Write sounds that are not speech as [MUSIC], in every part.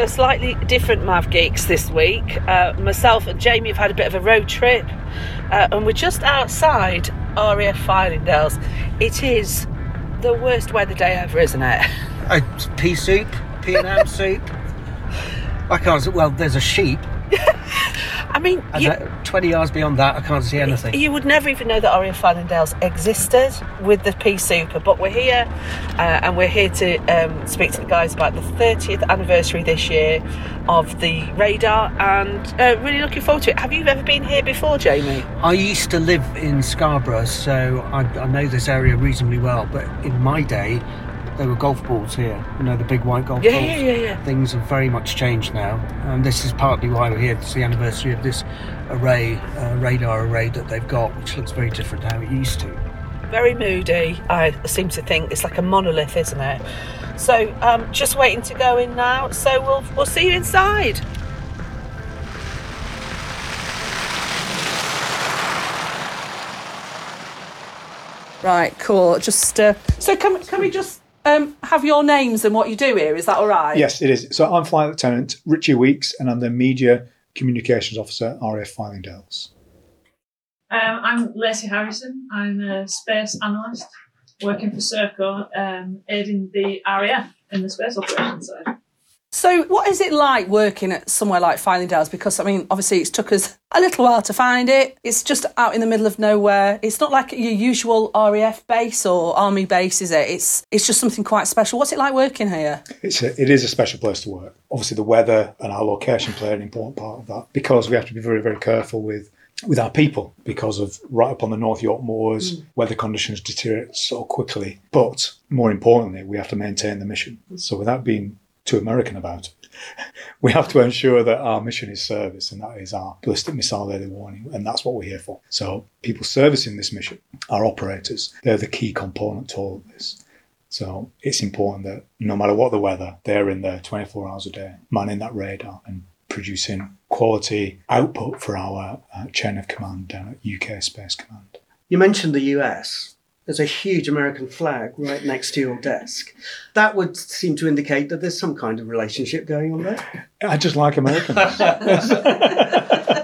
So, slightly different Mav Geeks this week. Uh, myself and Jamie have had a bit of a road trip, uh, and we're just outside RAF Fylingdales. It is the worst weather day ever, isn't it? Uh, pea soup, P and M [LAUGHS] soup. I can't. Well, there's a sheep. [LAUGHS] I mean, you, uh, Twenty yards beyond that, I can't see anything. you would never even know that RAF Fylingdales existed with the P Super, but we're here, uh, and we're here to um, speak to the guys about the 30th anniversary this year of the radar, and uh, really looking forward to it. Have you ever been here before, Jamie? I used to live in Scarborough, so I, I know this area reasonably well. But in my day, there were golf balls here. You know, the big white golf Yeah, balls. yeah, yeah, yeah. Things have very much changed now, and this is partly why we're here. It's the anniversary of this array, uh, radar array that they've got, which looks very different to how it used to. Very moody. I seem to think it's like a monolith, isn't it? So, um, just waiting to go in now. So we'll we'll see you inside. Right, cool. Just uh, so can can we just um, have your names and what you do here? Is that all right? Yes, it is. So I'm Flight Lieutenant Richie Weeks, and I'm the Media Communications Officer, RAF Fylingdales. Um, I'm Lacey Harrison. I'm a space analyst working for Serco, um, aiding the RAF in the space operations side. So, what is it like working at somewhere like Fylingdales? Because I mean, obviously, it's took us a little while to find it. It's just out in the middle of nowhere. It's not like your usual RAF base or army base, is it? It's it's just something quite special. What's it like working here? It's a, it is a special place to work. Obviously, the weather and our location play an important part of that because we have to be very, very careful with with our people because of right up on the North York moors, mm. weather conditions deteriorate so quickly. But more importantly, we have to maintain the mission. So without being too American about it, [LAUGHS] we have to ensure that our mission is service, and that is our ballistic missile early warning, and that's what we're here for. So people servicing this mission, our operators, they're the key component to all of this. So it's important that no matter what the weather, they're in there 24 hours a day, manning that radar and producing quality output for our uh, chain of command down at UK Space Command. You mentioned the US. There's a huge American flag right next to your desk. That would seem to indicate that there's some kind of relationship going on there. I just like Americans. [LAUGHS]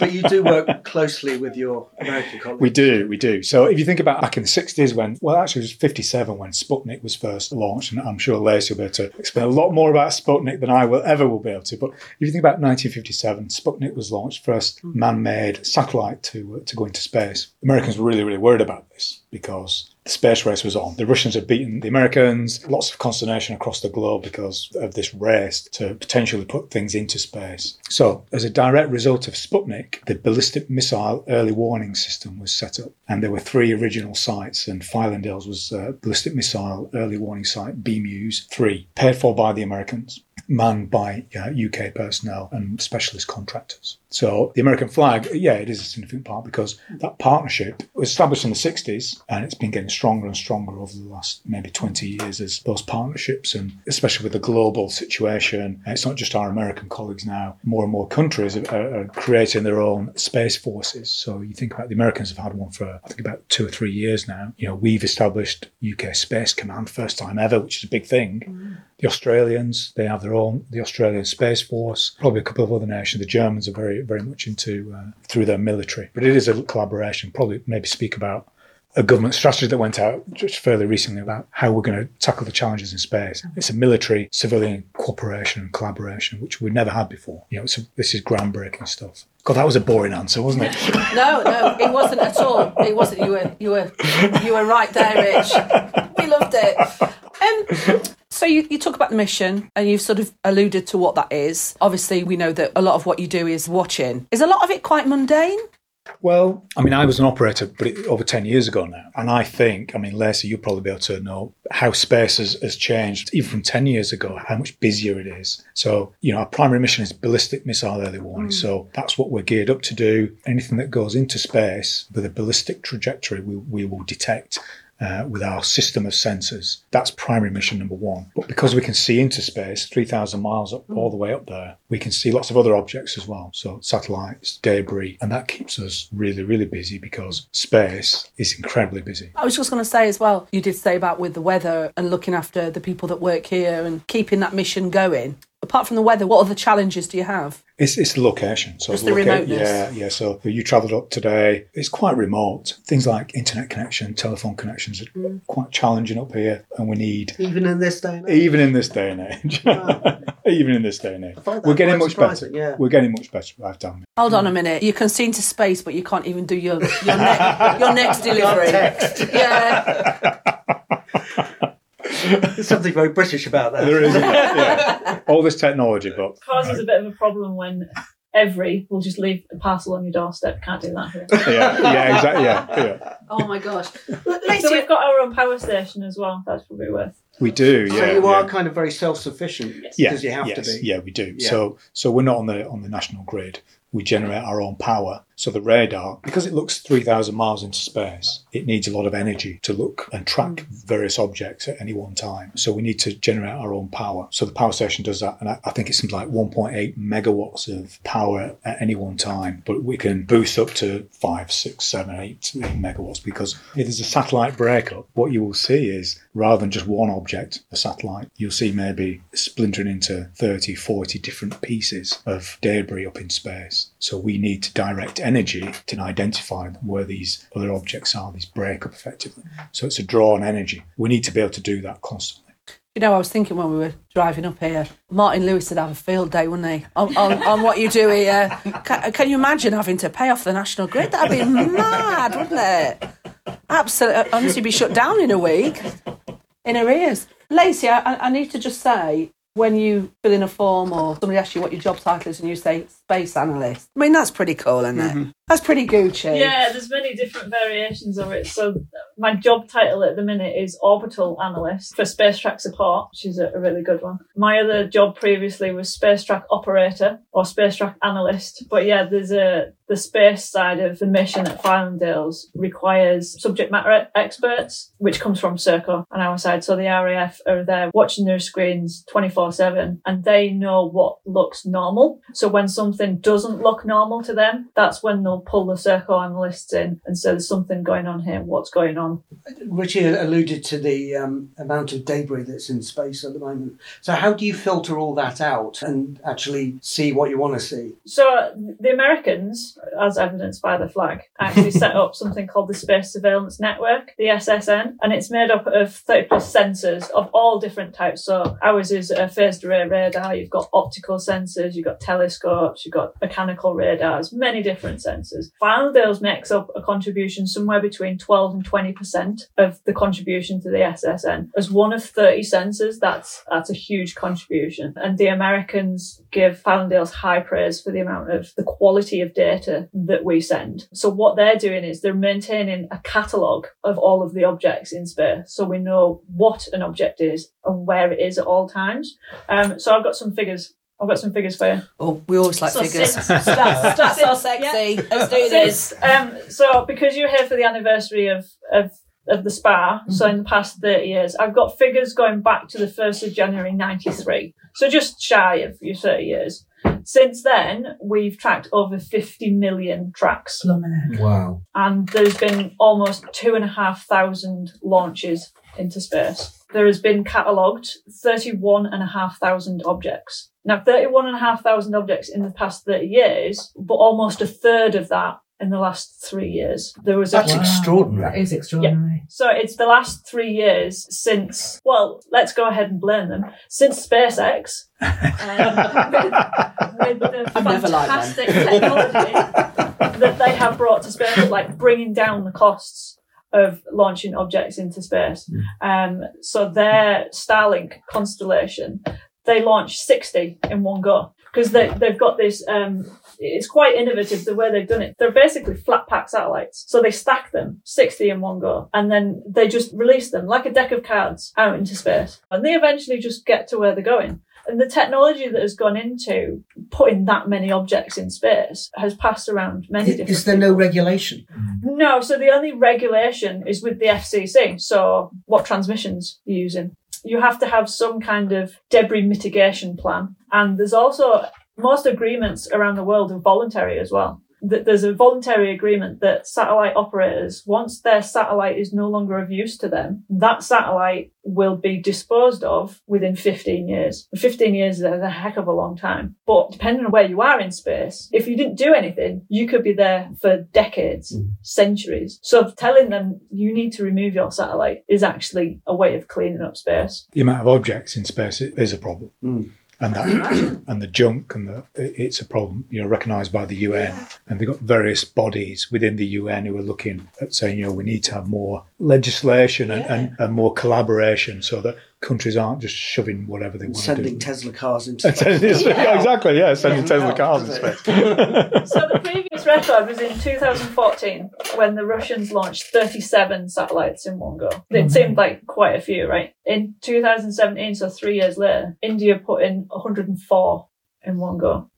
But you do work closely with your American colleagues. We do, we do. So if you think about back in the 60s when, well, actually it was 57 when Sputnik was first launched, and I'm sure Lacey will be able to explain a lot more about Sputnik than I will ever will be able to. But if you think about 1957, Sputnik was launched, first man-made satellite to, uh, to go into space. Americans were really, really worried about this because the space race was on. The Russians had beaten the Americans, lots of consternation across the globe because of this race to potentially put things into space. So, as a direct result of Sputnik, the ballistic missile early warning system was set up. And there were three original sites, and Fylingdales was uh, ballistic missile early warning site, BMEWS 3, paid for by the Americans manned by uh, UK personnel and specialist contractors. So the American flag, yeah, it is a significant part because that partnership was established in the 60s and it's been getting stronger and stronger over the last maybe 20 years as those partnerships and especially with the global situation, it's not just our American colleagues now, more and more countries are, are creating their own space forces. So you think about the Americans have had one for I think about two or three years now. You know, we've established UK Space Command first time ever, which is a big thing. The Australians, they have their own, the Australian Space Force, probably a couple of other nations. The Germans are very, very much into, uh, through their military. But it is a collaboration. Probably maybe speak about a government strategy that went out just fairly recently about how we're going to tackle the challenges in space. It's a military civilian cooperation and collaboration, which we've never had before. You know, so this is groundbreaking stuff. God, that was a boring answer, wasn't it? [LAUGHS] No, no, it wasn't at all. It wasn't. You were, you were, you were right there, Rich. We loved it. Um, so you, you talk about the mission, and you've sort of alluded to what that is. Obviously, we know that a lot of what you do is watching. Is a lot of it quite mundane? Well, I mean, I was an operator, but it, over 10 years ago now. And I think, I mean, Lacey, you'll probably be able to know how space has, has changed, even from 10 years ago, how much busier it is. So, you know, our primary mission is ballistic missile early warning. Mm. So that's what we're geared up to do. Anything that goes into space with a ballistic trajectory, we, we will detect. Uh, with our system of sensors. That's primary mission number one. But because we can see into space, 3,000 miles up, all the way up there, we can see lots of other objects as well. So satellites, debris, and that keeps us really, really busy because space is incredibly busy. I was just going to say as well, you did say about with the weather and looking after the people that work here and keeping that mission going. apart from the weather, what other challenges do you have? It's, it's the location. So Just the loca- remoteness. Yeah, yeah. So you travelled up today. It's quite remote. Things like internet connection, telephone connections are Mm. quite challenging up here, and we need Even in this day and age. even in this day and age. [LAUGHS] even in this day and age, we're getting much better. yeah. We're getting much better. I've done. Hold on a minute. You can see into space, but you can't even do your your, ne- your next [LAUGHS] delivery. Yeah. [LAUGHS] There's something very British about that. There is isn't there? yeah. [LAUGHS] all this technology, but causes a bit of a problem when every will just leave a parcel on your doorstep. Can't do that here. yeah, yeah, exactly. Yeah, yeah. Oh my gosh. so we've got our own power station as well. That's probably worth. We do. So Yeah, you yeah. are kind of very self-sufficient yeah, because you have yes, to be. Yeah, we do. Yeah. So so we're not on the on the national grid. We generate our own power. So the radar, because it looks three thousand miles into space, it needs a lot of energy to look and track mm. various objects at any one time. So we need to generate our own power. So the power station does that, and I, I think it's like one point eight megawatts of power at any one time. But we can boost up to five, six, seven, eight, eight megawatts because if there's a satellite breakup, what you will see is rather than just one object, a satellite, you'll see maybe splintering into 30, 40 different pieces of debris up in space. So we need to direct energy to identify where these other objects are, these break up effectively. So it's a draw on energy. We need to be able to do that constantly. You know, I was thinking when we were driving up here, Martin Lewis would have a field day, wouldn't he, on, on, on what you do here. Can, can you imagine having to pay off the national grid? That'd be mad, wouldn't it? Absolutely. Uh, honestly, be shut down in a week in arrears. Lacey, I, I need to just say, when you fill in a form or somebody asks you what your job title is and you say space analyst, I mean, that's pretty cool, isn't it? Mm-hmm. That's pretty Gucci. Yeah, there's many different variations of it. So my job title at the minute is orbital analyst for space track support, which is a, a really good one. My other job previously was space track operator or space track analyst. But yeah, there's a the space side of the mission at Fylingdales requires subject matter experts, which comes from Serco on our side. So the RAF are there watching their screens 24 7 and they know what looks normal. So when something doesn't look normal to them, that's when they'll pull the Serco analysts in and say there's something going on here. What's going on? Richie alluded to the um, amount of debris that's in space at the moment. So how do you filter all that out and actually see what you want to see? So the Americans, as evidenced by the flag, actually set up something called the Space Surveillance Network, the SSN, and it's made up of 30 plus sensors of all different types. So ours is a phased array radar. You've got optical sensors, you've got telescopes, you've got mechanical radars, many different sensors. Fylingdales makes up a contribution somewhere between 12 and 20 percent of the contribution to the SSN. As one of 30 sensors, that's that's a huge contribution. And the Americans give Fylingdales high praise for the amount of the quality of data that we send. So what they're doing is they're maintaining a catalogue of all of the objects in space, so we know what an object is and where it is at all times. Um, so I've got some figures. I've got some figures for you. Oh, we always like So figures. since- Stats, stats are [LAUGHS] since- sexy. Let's do this. Um, so because you're here for the anniversary of of of the spa, so in the past 30 years, I've got figures going back to the 1st of January 93. So just shy of your 30 years. Since then, we've tracked over 50 million tracks. Wow. And there's been almost two and a half thousand launches into space. There has been catalogued 31 and a half thousand objects. Now, 31 and a half thousand objects in the past 30 years, but almost a third of that in the last three years. There was a That's extraordinary. That is extraordinary. so it's the last three years since, well, let's go ahead and blame them, since SpaceX. Um, with, with the I've never liked them. fantastic technology that they have brought to space, like bringing down the costs of launching objects into space. Um, so their Starlink constellation, they launched 60 in one go because they, they've got this, um, it's quite innovative the way they've done it. They're basically flat pack satellites. So they stack them 60 in one go and then they just release them like a deck of cards out into space. And they eventually just get to where they're going. And the technology that has gone into putting that many objects in space has passed around many different Is there no regulation? no, so the only regulation is with the FCC. So what transmissions you're using. You have to have some kind of debris mitigation plan. And there's also most agreements around the world are voluntary as well. That there's a voluntary agreement that satellite operators, once their satellite is no longer of use to them, that satellite will be disposed of within 15 years. 15 years is a heck of a long time. But depending on where you are in space, if you didn't do anything, you could be there for decades, mm. centuries. So telling them you need to remove your satellite is actually a way of cleaning up space. The amount of objects in space is a problem. Mm. And that, [COUGHS] and the junk, and the it's a problem. You know, recognised by the UN, and they've got various bodies within the UN who are looking at saying, you know, we need to have more legislation and, and, and more collaboration, so that countries aren't just shoving whatever they want to Sending do. Tesla cars into [LAUGHS] space. yeah, exactly. Yeah, sending Doesn't Tesla cars in does space. [LAUGHS] So the previous record was in 2014 when the Russians launched 37 satellites in one go. It mm. seemed like quite a few, right? In 2017, so three years later, India put in 104 in one go.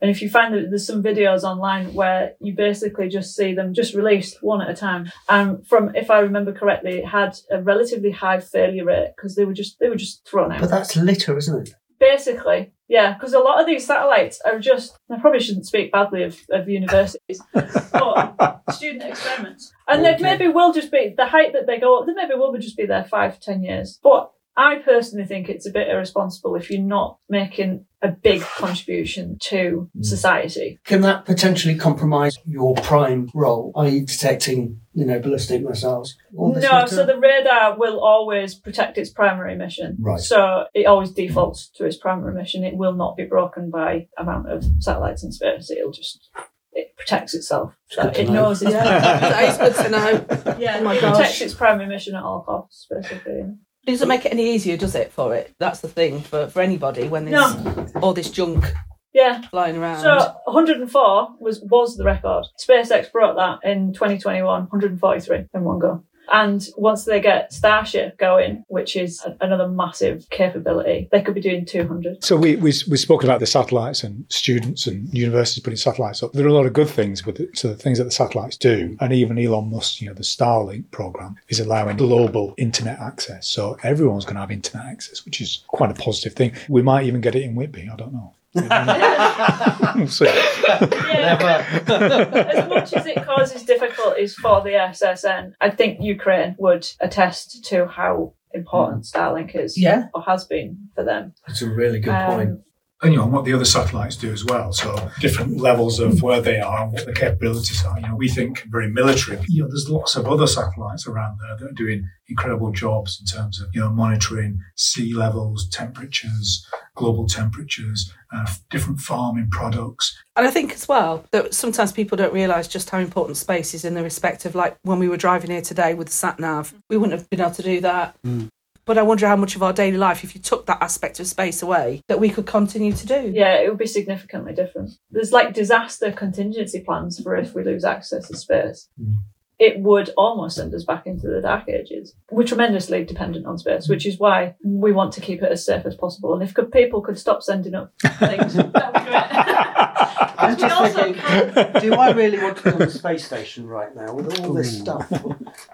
And if you find that there's some videos online where you basically just see them just released one at a time, and from if I remember correctly, it had a relatively high failure rate because they were just they were just thrown out. But that's litter, isn't it? basically yeah because a lot of these satellites are just i probably shouldn't speak badly of, of universities [LAUGHS] but student experiments. And they maybe will just be the height that they go up they maybe will just be there five ten years. But i personally think it's a bit irresponsible if you're not making a big contribution to hmm. society Can that potentially compromise your prime role, i.e., detecting, you know, ballistic missiles? No, litter? so the radar will always protect its primary mission. Right. So it always defaults to its primary mission. It will not be broken by amount of satellites in space. It'll just it protects itself. So it know. knows its [LAUGHS] that is good to know. yeah, Oh my it gosh. protects its primary mission at all costs, basically. It doesn't make it any easier, does it, for it? That's the thing for, for anybody when there's all this junk Yeah. flying around. So 104 was was the record. SpaceX broke that in 2021, 143 in one go. And once they get Starship going, which is a- another massive capability, they could be doing 200. So we, we we've spoken about the satellites and students and universities putting satellites up. There are a lot of good things with it. So the things that the satellites do, and even Elon Musk, you know, the Starlink program is allowing global internet access. So everyone's going to have internet access, which is quite a positive thing. We might even get it in Whitby. I don't know. We'll see. Yeah. as much as it causes difficulties for the SSN, I think Ukraine would attest to how important Starlink is Yeah. or has been for them. That's a really good Um, point. And you know what the other satellites do as well. So different levels of where they are and what the capabilities are. You know, we think very military. You know, there's lots of other satellites around there that are doing incredible jobs in terms of you know monitoring sea levels, temperatures, global temperatures, uh, different farming products. And I think as well that sometimes people don't realise just how important space is in the respect of like when we were driving here today with the sat nav, we wouldn't have been able to do that. But I wonder how much of our daily life, if you took that aspect of space away, that we could continue to do. Yeah, it would be significantly different. There's like disaster contingency plans for if we lose access to space. Mm. It would almost send us back into the dark ages. We're tremendously dependent on space, which is why we want to keep it as safe as possible. And if could, people could stop sending up [LAUGHS] things, that would be great. I'm just thinking, do I really want to be on the space station right now with all this stuff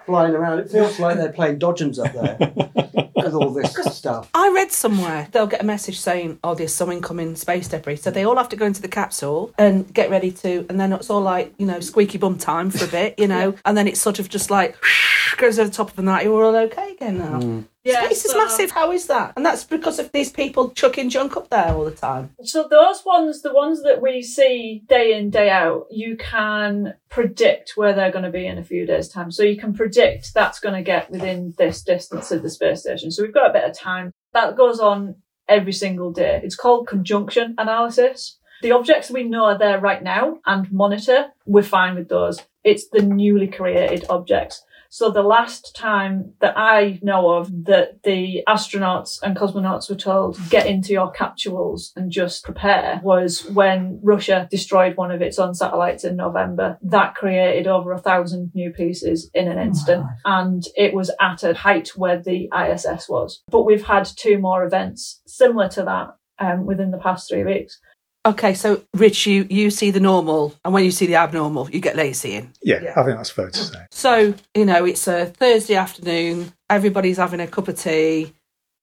flying around? It feels like they're playing Dodgems up there with all this [LAUGHS] stuff. I read somewhere they'll get a message saying, "Oh, there's some incoming space debris," so they all have to go into the capsule and get ready to, and then it's all like you know squeaky bum time for a bit, you [LAUGHS] know, and then it's sort of just like [LAUGHS] goes over the top of the night. You're all okay again now. Hmm. Yeah, Space is massive. How is that? And that's because of these people chucking junk up there all the time. So those ones, the ones that we see day in, day out, you can predict where they're going to be in a few days' time. So you can predict that's going to get within this distance of the space station. So we've got a bit of time. That goes on every single day. It's called conjunction analysis. The objects we know are there right now and monitor, we're fine with those. It's the newly created objects. So the last time that I know of that the astronauts and cosmonauts were told get into your capsules and just prepare was when Russia destroyed one of its own satellites in November. That created over a thousand new pieces in an instant. And it was at a height where the ISS was. But we've had two more events similar to that um, within the past three weeks. Okay, so Rich, you you see the normal, and when you see the abnormal, you get Lacey in. Yeah, I think that's fair to say. So, you know, it's a Thursday afternoon, everybody's having a cup of tea,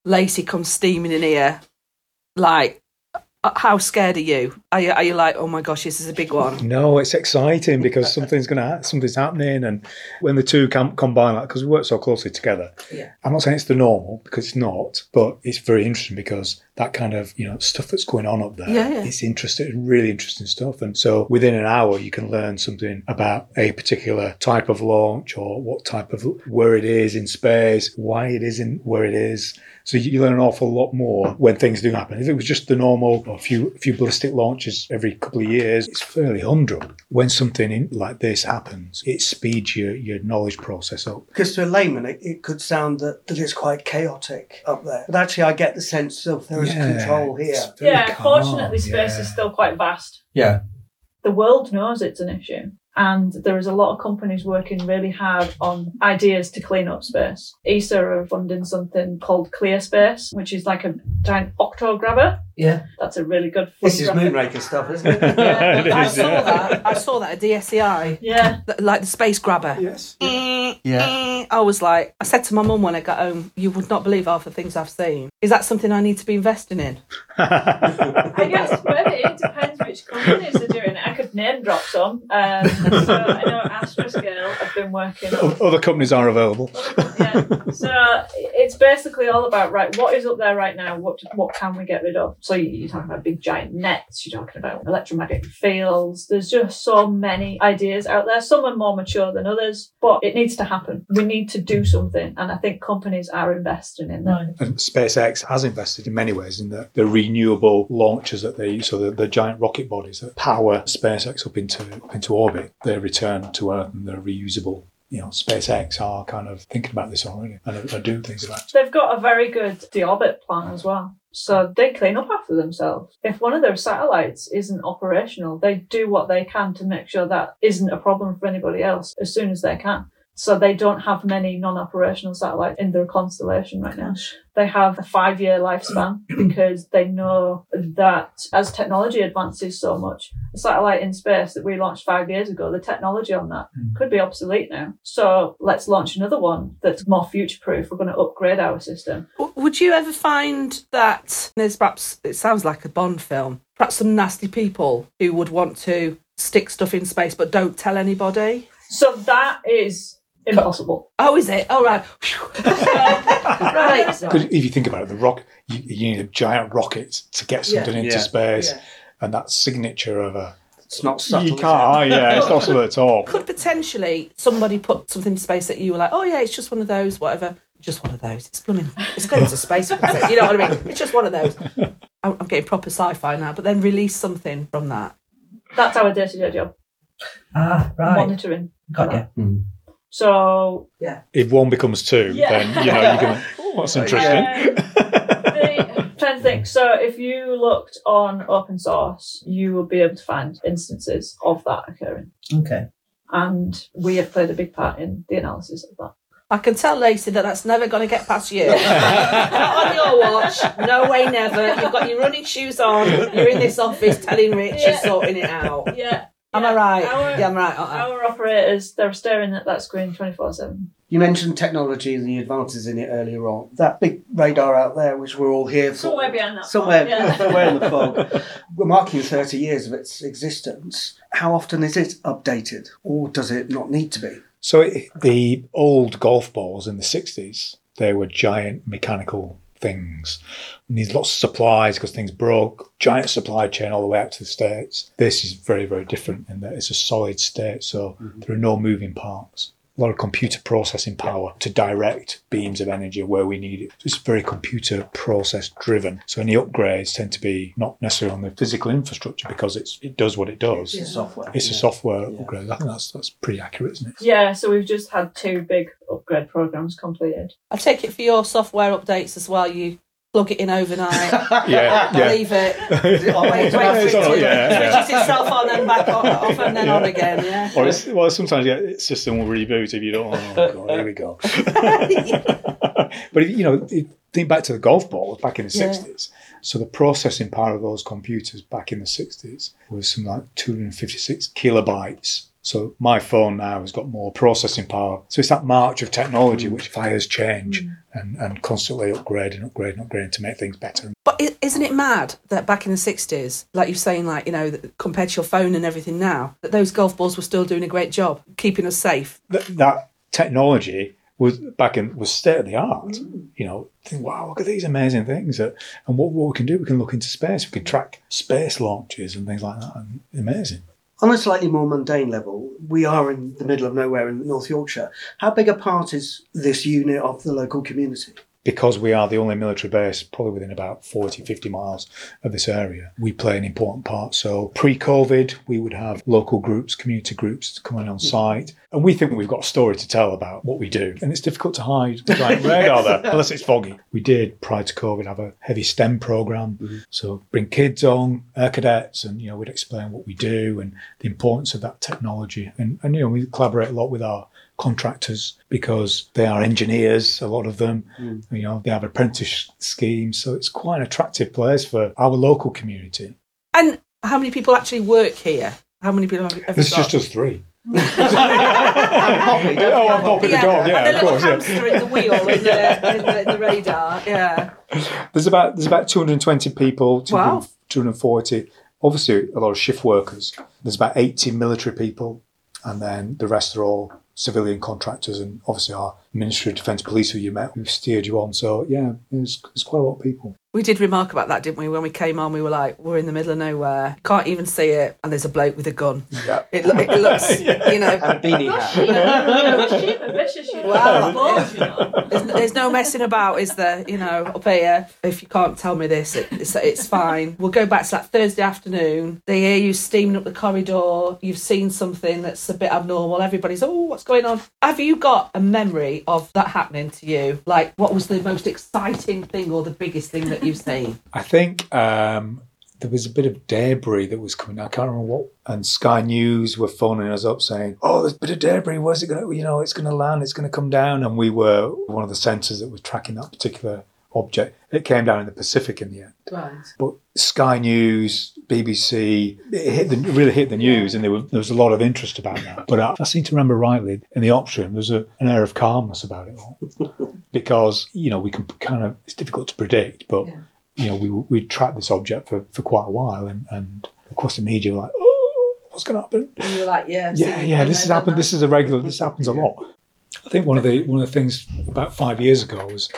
Lacey comes steaming in here, like, Uh, how scared are you? Are you, are you like, oh my gosh, this is a big one? No, it's exciting because something's going to ha- something's happening, and when the two can combine, like because we work so closely together. Yeah. I'm not saying it's the normal because it's not, but it's very interesting because that kind of you know stuff that's going on up there. Yeah, yeah. It's interesting, really interesting stuff, and so within an hour you can learn something about a particular type of launch or what type of where it is in space, why it isn't where it is. So you learn an awful lot more when things do happen. If it was just the normal, a few few ballistic launches every couple of years, it's fairly humdrum. When something in, like this happens, it speeds your, your knowledge process up. Because to a layman, it, it could sound that, that it's quite chaotic up there. But actually, I get the sense of there is control here. Yeah, calm, fortunately, space yeah. is still quite vast. Yeah. The world knows it's an issue. And there is a lot of companies working really hard on ideas to clean up space. ESA are funding something called Clear Space, which is like a giant octo grabber. Yeah. That's a really good. This is graphic. Moonraker stuff, isn't it? [LAUGHS] It I saw yeah. that. I saw that at DSEI, Yeah, like the space grabber. Yes. Eh, yeah. Eh. I was like, I said to my mum when I got home, you would not believe half the things I've seen. Is that something I need to be investing in? I guess maybe it depends which companies are doing it. I could name drop some. Um, so I know Astroscale have been working on Other companies are available. yeah. So it's basically all about right. What is up there right now? What what can we get rid of? So you- you're talking about big giant nets. You're talking about electromagnetic fields. There's just so many ideas out there. Some are more mature than others, but it needs to happen. We need to do something, and I think companies are investing in that. And SpaceX has invested in many ways in the, the renewable launches that they use, so the, the giant rocket bodies that power SpaceX up into into orbit. They return to Earth and they're reusable. You know, SpaceX are kind of thinking about this already and are doing things about it. They've got a very good deorbit plan as well. So they clean up after themselves. If one of their satellites isn't operational, they do what they can to make sure that isn't a problem for anybody else as soon as they can. So they don't have many non-operational satellites in their constellation right now. They have a five-year lifespan [CLEARS THROAT] because they know that as technology advances so much, a satellite in space that we launched five years ago, the technology on that hmm. could be obsolete now. So let's launch another one that's more future-proof. We're going to upgrade our system. Would you ever find that there's perhaps, it sounds like a Bond film, perhaps some nasty people who would want to stick stuff in space but don't tell anybody? So that is impossible. Oh, is it? Oh, [LAUGHS] right. right. Because if you think about it, the rock you, you need a giant rocket to get something into Yeah. space, Yeah. and that signature of a It's not subtle. you can't. Yeah, it's not something at all. Could potentially somebody put something in space that you were like, oh, yeah, it's just one of those, whatever. Just one of those. It's blooming. It's going to space. You know what I mean? It's just one of those. I'm, I'm getting proper sci-fi now, but then release something from that. That's our day-to-day job, Ah, right. monitoring. Got you. So If one becomes two, Yeah. then you know you can. [LAUGHS] Oh, that's interesting. Um, trying to think. So if you looked on open source, you will be able to find instances of that occurring. Okay. And we have played a big part in the analysis of that. I can tell Lacey that that's never going to get past you. [LAUGHS] Not on your watch. No way, never. You've got your running shoes on. You're in this office telling Rich you're sorting it out. Yeah. Am I right? Our, yeah, I'm right. our operators, they're staring at that screen 24 7. You mentioned technology and the advances in it earlier on. That big radar out there, which we're all here for. Somewhere behind that. Somewhere, fog, yeah. somewhere in the fog. [LAUGHS] We're marking 30 years of its existence. How often is it updated, or does it not need to be? So it, the old golf balls in the 60s, they were giant mechanical things. Needs lots of supplies because things broke. Giant supply chain all the way out to the States. This is very, very different in that it's a solid state, so mm-hmm. there are no moving parts. A lot of computer processing power to direct beams of energy where we need it. So it's very computer process driven. So any upgrades tend to be not necessarily on the physical infrastructure because it's it does what it does. It's software. It's a software Yeah. upgrade. I think that's that's pretty accurate, isn't it? Yeah, so we've just had two big upgrade programs completed. I take it for your software updates as well. You plug it in overnight, [LAUGHS] Yeah, yeah. leave it, [LAUGHS] Oh, wait, wait for it to yeah, yeah. switches itself on and back on, off and then on again. Yeah. Or it's, well, sometimes yeah, its system will reboot if you don't. Oh god, here we go. [LAUGHS] but if, you know, if, think back to the golf balls back in the Yeah. sixties. So the processing power of those computers back in the sixties was some like two hundred and fifty-six kilobytes So my phone now has got more processing power. So it's that march of technology mm. which fires change mm. and, and constantly upgrade and upgrade and upgrade to make things better. But isn't it mad that back in the 60s, like you're saying, like, you know, compared to your phone and everything now, that those golf balls were still doing a great job keeping us safe? That, that technology was back in was state of the art. Mm. You know, think, wow, look at these amazing things. That, and what, what we can do, we can look into space. We can track space launches and things like that. And amazing. On a slightly more mundane level, we are in the middle of nowhere in North Yorkshire. How big a part is this unit of the local community? Because we are the only military base probably within about 40 50 miles of this area we play an important part. So pre-covid we would have local groups community groups coming on site and we think we've got a story to tell about what we do. And it's difficult to hide behind [LAUGHS] radar there unless it's foggy. We did prior to covid have a heavy stem program. Mm-hmm. So bring kids on air cadets and you know we'd explain what we do and the importance of that technology. And, and you know we collaborate a lot with our contractors because they are engineers, a lot of them. Hmm. You know, they have apprentice schemes. So it's quite an attractive place for our local community. And how many people actually work here? How many people have, have It's you got? just us three. [LAUGHS] [LAUGHS] Poppy, don't Oh, I'm forget Poppy the dog, yeah, and the of little course. Yeah. hamster in the wheel in the, in the, in the radar. Yeah. There's about there's about 220 people, 200 Wow. 240. Obviously, a lot of shift workers. There's about 80 military people, and then the rest are all civilian contractors, and obviously our Ministry of Defence Police who you met, who steered you on. So yeah, there's, there's quite a lot of people. We did remark about that, didn't we? When we came on, we were like, we're in the middle of nowhere, can't even see it, and there's a bloke with a gun. Yeah. It, lo- it looks, [LAUGHS] you know, And a beanie hat. [LAUGHS] Sheep are vicious. Wow. Balls, you know. there's, there's no messing about, is there? You know, up here, if you can't tell me this, it, it's, it's fine. We'll go back to that Thursday afternoon. They hear you steaming up the corridor. You've seen something that's a bit abnormal. Everybody's, oh, what's going on? Have you got a memory of that happening to you? Like, what was the most exciting thing or the biggest thing that seen? I think um, there was a bit of debris that was coming. I can't remember what. And Sky News were phoning us up saying, "Oh, there's a bit of debris. Where's it going to? You know, it's going to land. It's going to come down." And we were one of the sensors that was tracking that particular object. It came down in the Pacific in the end. Right. But Sky News, BBC, it hit the, really hit the news, and there, were, there was a lot of interest about that. But I, I seem to remember rightly, in the option, there's a, an air of calmness about it all, because you know we can kind of it's difficult to predict, but Yeah. you know we we tracked this object for, for quite a while, and, and of course the media were like, oh, what's going to happen? And you were like, yeah. Yeah, yeah, this has happened. now. This is a regular. This happens a lot. I think one of the one of the things about five years ago was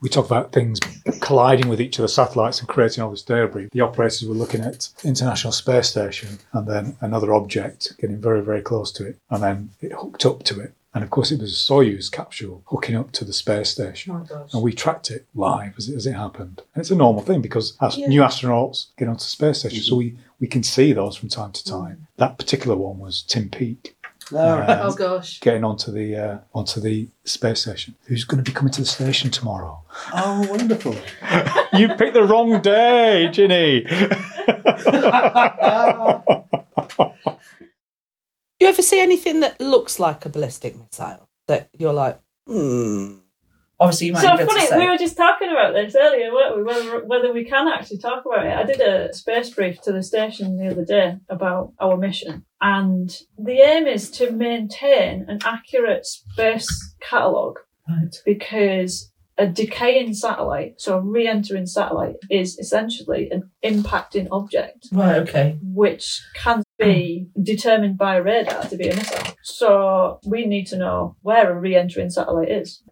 we talked about things colliding with each other, satellites, and creating all this debris. The operators were looking at International Space Station and then another object getting very, very close to it, and then it hooked up to it. And of course, it was a Soyuz capsule hooking up to the space station. Oh. And we tracked it live as it, as it happened. And it's a normal thing because as new astronauts get onto the space station, so mm-hmm. we, we can see those from time to time. Mm-hmm. That particular one was Tim Peake All right. Um, oh, gosh. getting onto the uh, onto the space station. Who's going to be coming to the station tomorrow? Oh, wonderful. [LAUGHS] you picked the wrong day, Gini. [LAUGHS] [LAUGHS] You ever see anything that looks like a ballistic missile that you're like, hmm? Obviously, you might So be able to funny, say. we were just talking about this earlier, weren't we? Whether, whether we can actually talk about it. I did a space brief to the station the other day about our mission, and the aim is to maintain an accurate space catalogue Right. because a decaying satellite, so a re entering satellite, is essentially an impacting object Right. Okay. which can be [CLEARS THROAT] determined by radar to be a missile. So we need to know where a re entering satellite is.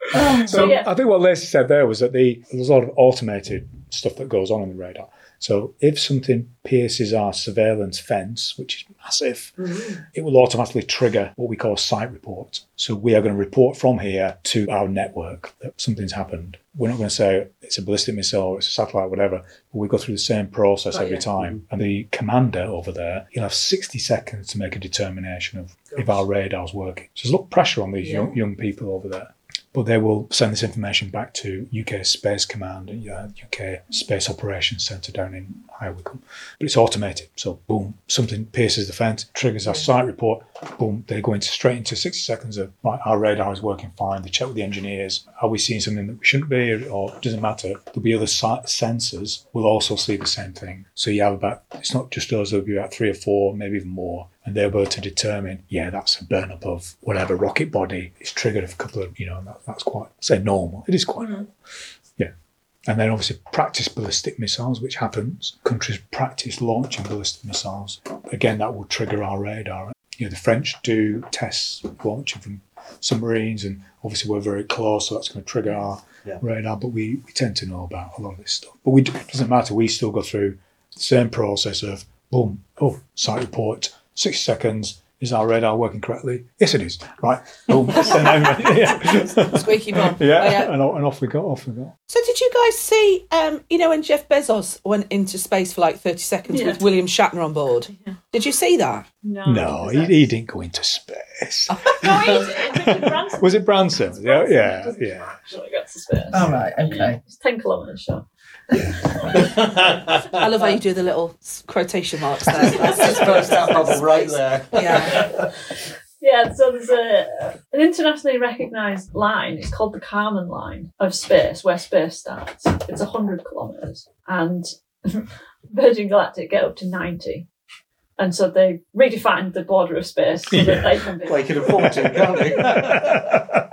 so yeah. I think what Lacey said there was that the there's a lot of automated stuff that goes on in the radar. So if something pierces our surveillance fence, which is massive, mm-hmm. it will automatically trigger what we call a site report. So we are going to report from here to our network that something's happened. We're not going to say it's a ballistic missile or it's a satellite, whatever. But we go through the same process Got every you. time. Mm-hmm. And the commander over there, he'll have 60 seconds to make a determination of if our radar's working. So there's a lot of pressure on these Yeah. young, young people over there but they will send this information back to UK Space Command and uh, UK Space Operations Centre down in High Wycombe. But it's automated, so boom, something pierces the fence, triggers our site report, boom, they go into straight into 60 seconds of right, our radar is working fine. They check with the engineers, are we seeing something that we shouldn't be, or doesn't matter. There'll be other sensors will also see the same thing. So you have about it's not just us, there'll be about three or four, maybe even more. And they're able to determine, yeah, that's a burn up of whatever rocket body. It's triggered a couple of, you know, that, that's quite, say, normal. It is quite normal. Yeah. And then obviously practice ballistic missiles, which happens. Countries practice launching ballistic missiles. Again, that will trigger our radar. You know, the French do tests launching from submarines, and obviously we're very close, so that's going to trigger our Yeah. radar. But we, we tend to know about a lot of this stuff. But we it doesn't matter. We still go through the same process of boom, oh, site report, 60 seconds. Is our radar working correctly? Yes, it is. Right. Boom. Send out- yeah. Squeaky bum. [LAUGHS] Yeah, Oh, yeah. And, and off we go. Off we go. So did you guys see, um, you know, when Jeff Bezos went into space for like 30 seconds Yeah. with William Shatner on board? Did you see that? No, No, he, he didn't go into space. [LAUGHS] No, [LAUGHS] he did. Richard Branson. Was it Branson? Yeah, yeah, Doesn't yeah. actually got to space. All right. Okay. It's 10 kilometres short. [LAUGHS] I love how you do the little quotation marks there. [LAUGHS] That's Just burst that bubble right there. [LAUGHS] Yeah. Yeah, so there's a an internationally recognised line. It's called the Kármán line of space, where space starts. It's hundred kilometres, and Virgin Galactic get up to ninety, and so they redefined the border of space so that they can be. Well, you can afford to, can't you?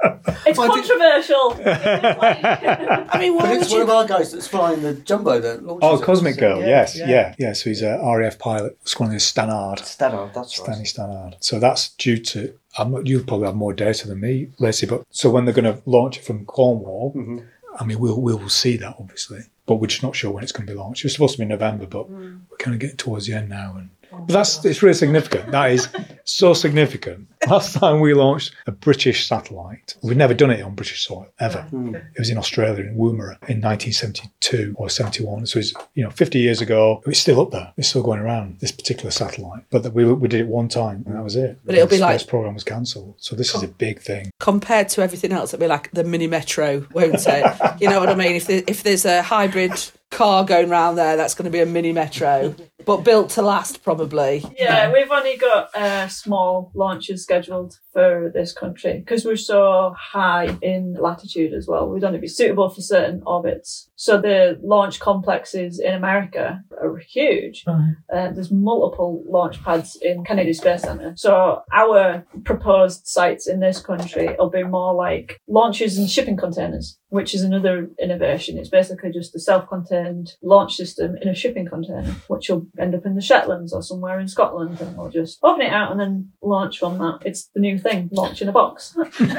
It's Why controversial. [LAUGHS] I mean, But it's would one of our guys that's flying the jumbo that launches Oh. Cosmic So, Girl. yeah, yes, yeah. yeah, So he's a RAF pilot. Squadron Stannard. Stannard, that's right. Stanley Stannard. So that's due to. I'm not, you'll probably have more data than me, Lacey. But so when they're going to launch it from Cornwall, Mhm. I mean, we'll we'll see that obviously, but we're just not sure when it's going to be launched. It's supposed to be November, but we're kind of getting towards the end now, and but that's it's really significant. That is so significant. Last time we launched a British satellite, we've never done it on British soil ever. Hmm. Hmm. It was in Australia in Woomera in 1972 or 71. So it's you know 50 years ago. It's still up there. It's still going around this particular satellite. But that we we did it one time and that was it. But it'll be the like- this program was cancelled. So this is a big thing. Compared to everything else, it'll be like the mini metro, won't it? you know what I mean? If there, if there's a hybrid car going round there, that's going to be a mini metro, but built to last, probably. Yeah, we've only got uh, small launches scheduled for this country because we're so high in latitude as well. We'd only be suitable for certain orbits. So the launch complexes in America are huge. Right. Uh, there's multiple launch pads in Kennedy Space Center. So our proposed sites in this country will be more like launches and shipping containers, which is another innovation. It's basically just a self-contained launch system in a shipping container, which will end up in the Shetlands or somewhere in Scotland, and we'll just open it out and then launch from that. It's the new thing, launch in a box. [LAUGHS] Do you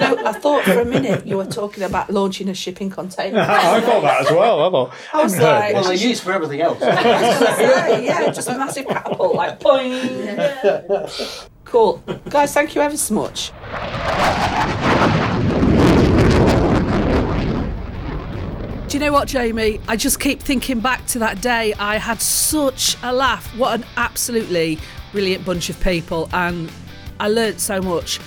know, I thought for a minute you were talking about launching a shipping container. [LAUGHS] I thought that as well. I thought. I was like- Well, they're used for everything else. [LAUGHS] yeah, yeah, just a massive catapult, like boing. Cool, guys. Thank you ever so much. Do you know what, Jamie? I just keep thinking back to that day. I had such a laugh. What an absolutely brilliant bunch of people, and I learnt so much.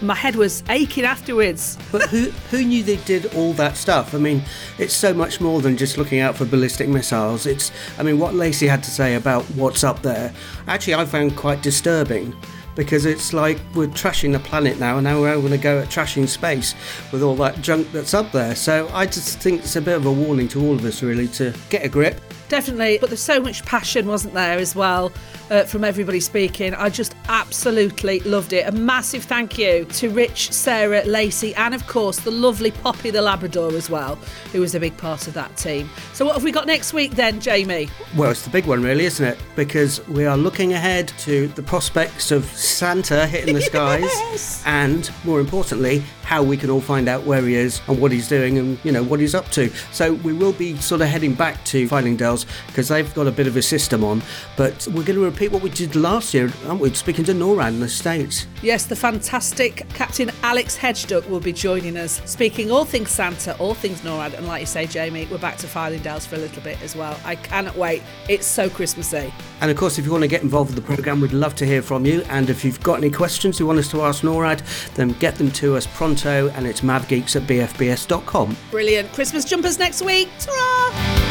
My head was aching afterwards. But who who knew they did all that stuff? I mean, it's so much more than just looking out for ballistic missiles. It's I mean, what Lacey had to say about what's up there, actually, I found quite disturbing. Because it's like we're trashing the planet now, and now we're going to go at trashing space with all that junk that's up there. So I just think it's a bit of a warning to all of us, really, to get a grip. Definitely, but there's so much passion, wasn't there, as well, uh, from everybody speaking. I just absolutely loved it. A massive thank you to Rich, Sarah, Lacey, and of course the lovely Poppy the Labrador as well, who was a big part of that team. So, what have we got next week then, Jamie? Well, it's the big one, really, isn't it? Because we are looking ahead to the prospects of Santa hitting the [LAUGHS] skies, Yes. and more importantly, how we can all find out where he is and what he's doing and you know what he's up to. So we will be sort of heading back to Because they've got a bit of a system on, but we're going to repeat what we did last year, aren't we? Speaking to NORAD in the States. Yes, the fantastic Captain Alex Hedgeduck will be joining us, speaking all things Santa, all things NORAD, and like you say, Jamie, we're back to Fylingdales for a little bit as well. I cannot wait. It's so Christmassy. And of course, if you want to get involved with the programme, we'd love to hear from you. And if you've got any questions you want us to ask NORAD, then get them to us pronto, and it's mavgeeks at bfbs.com. Brilliant. Christmas jumpers next week. ta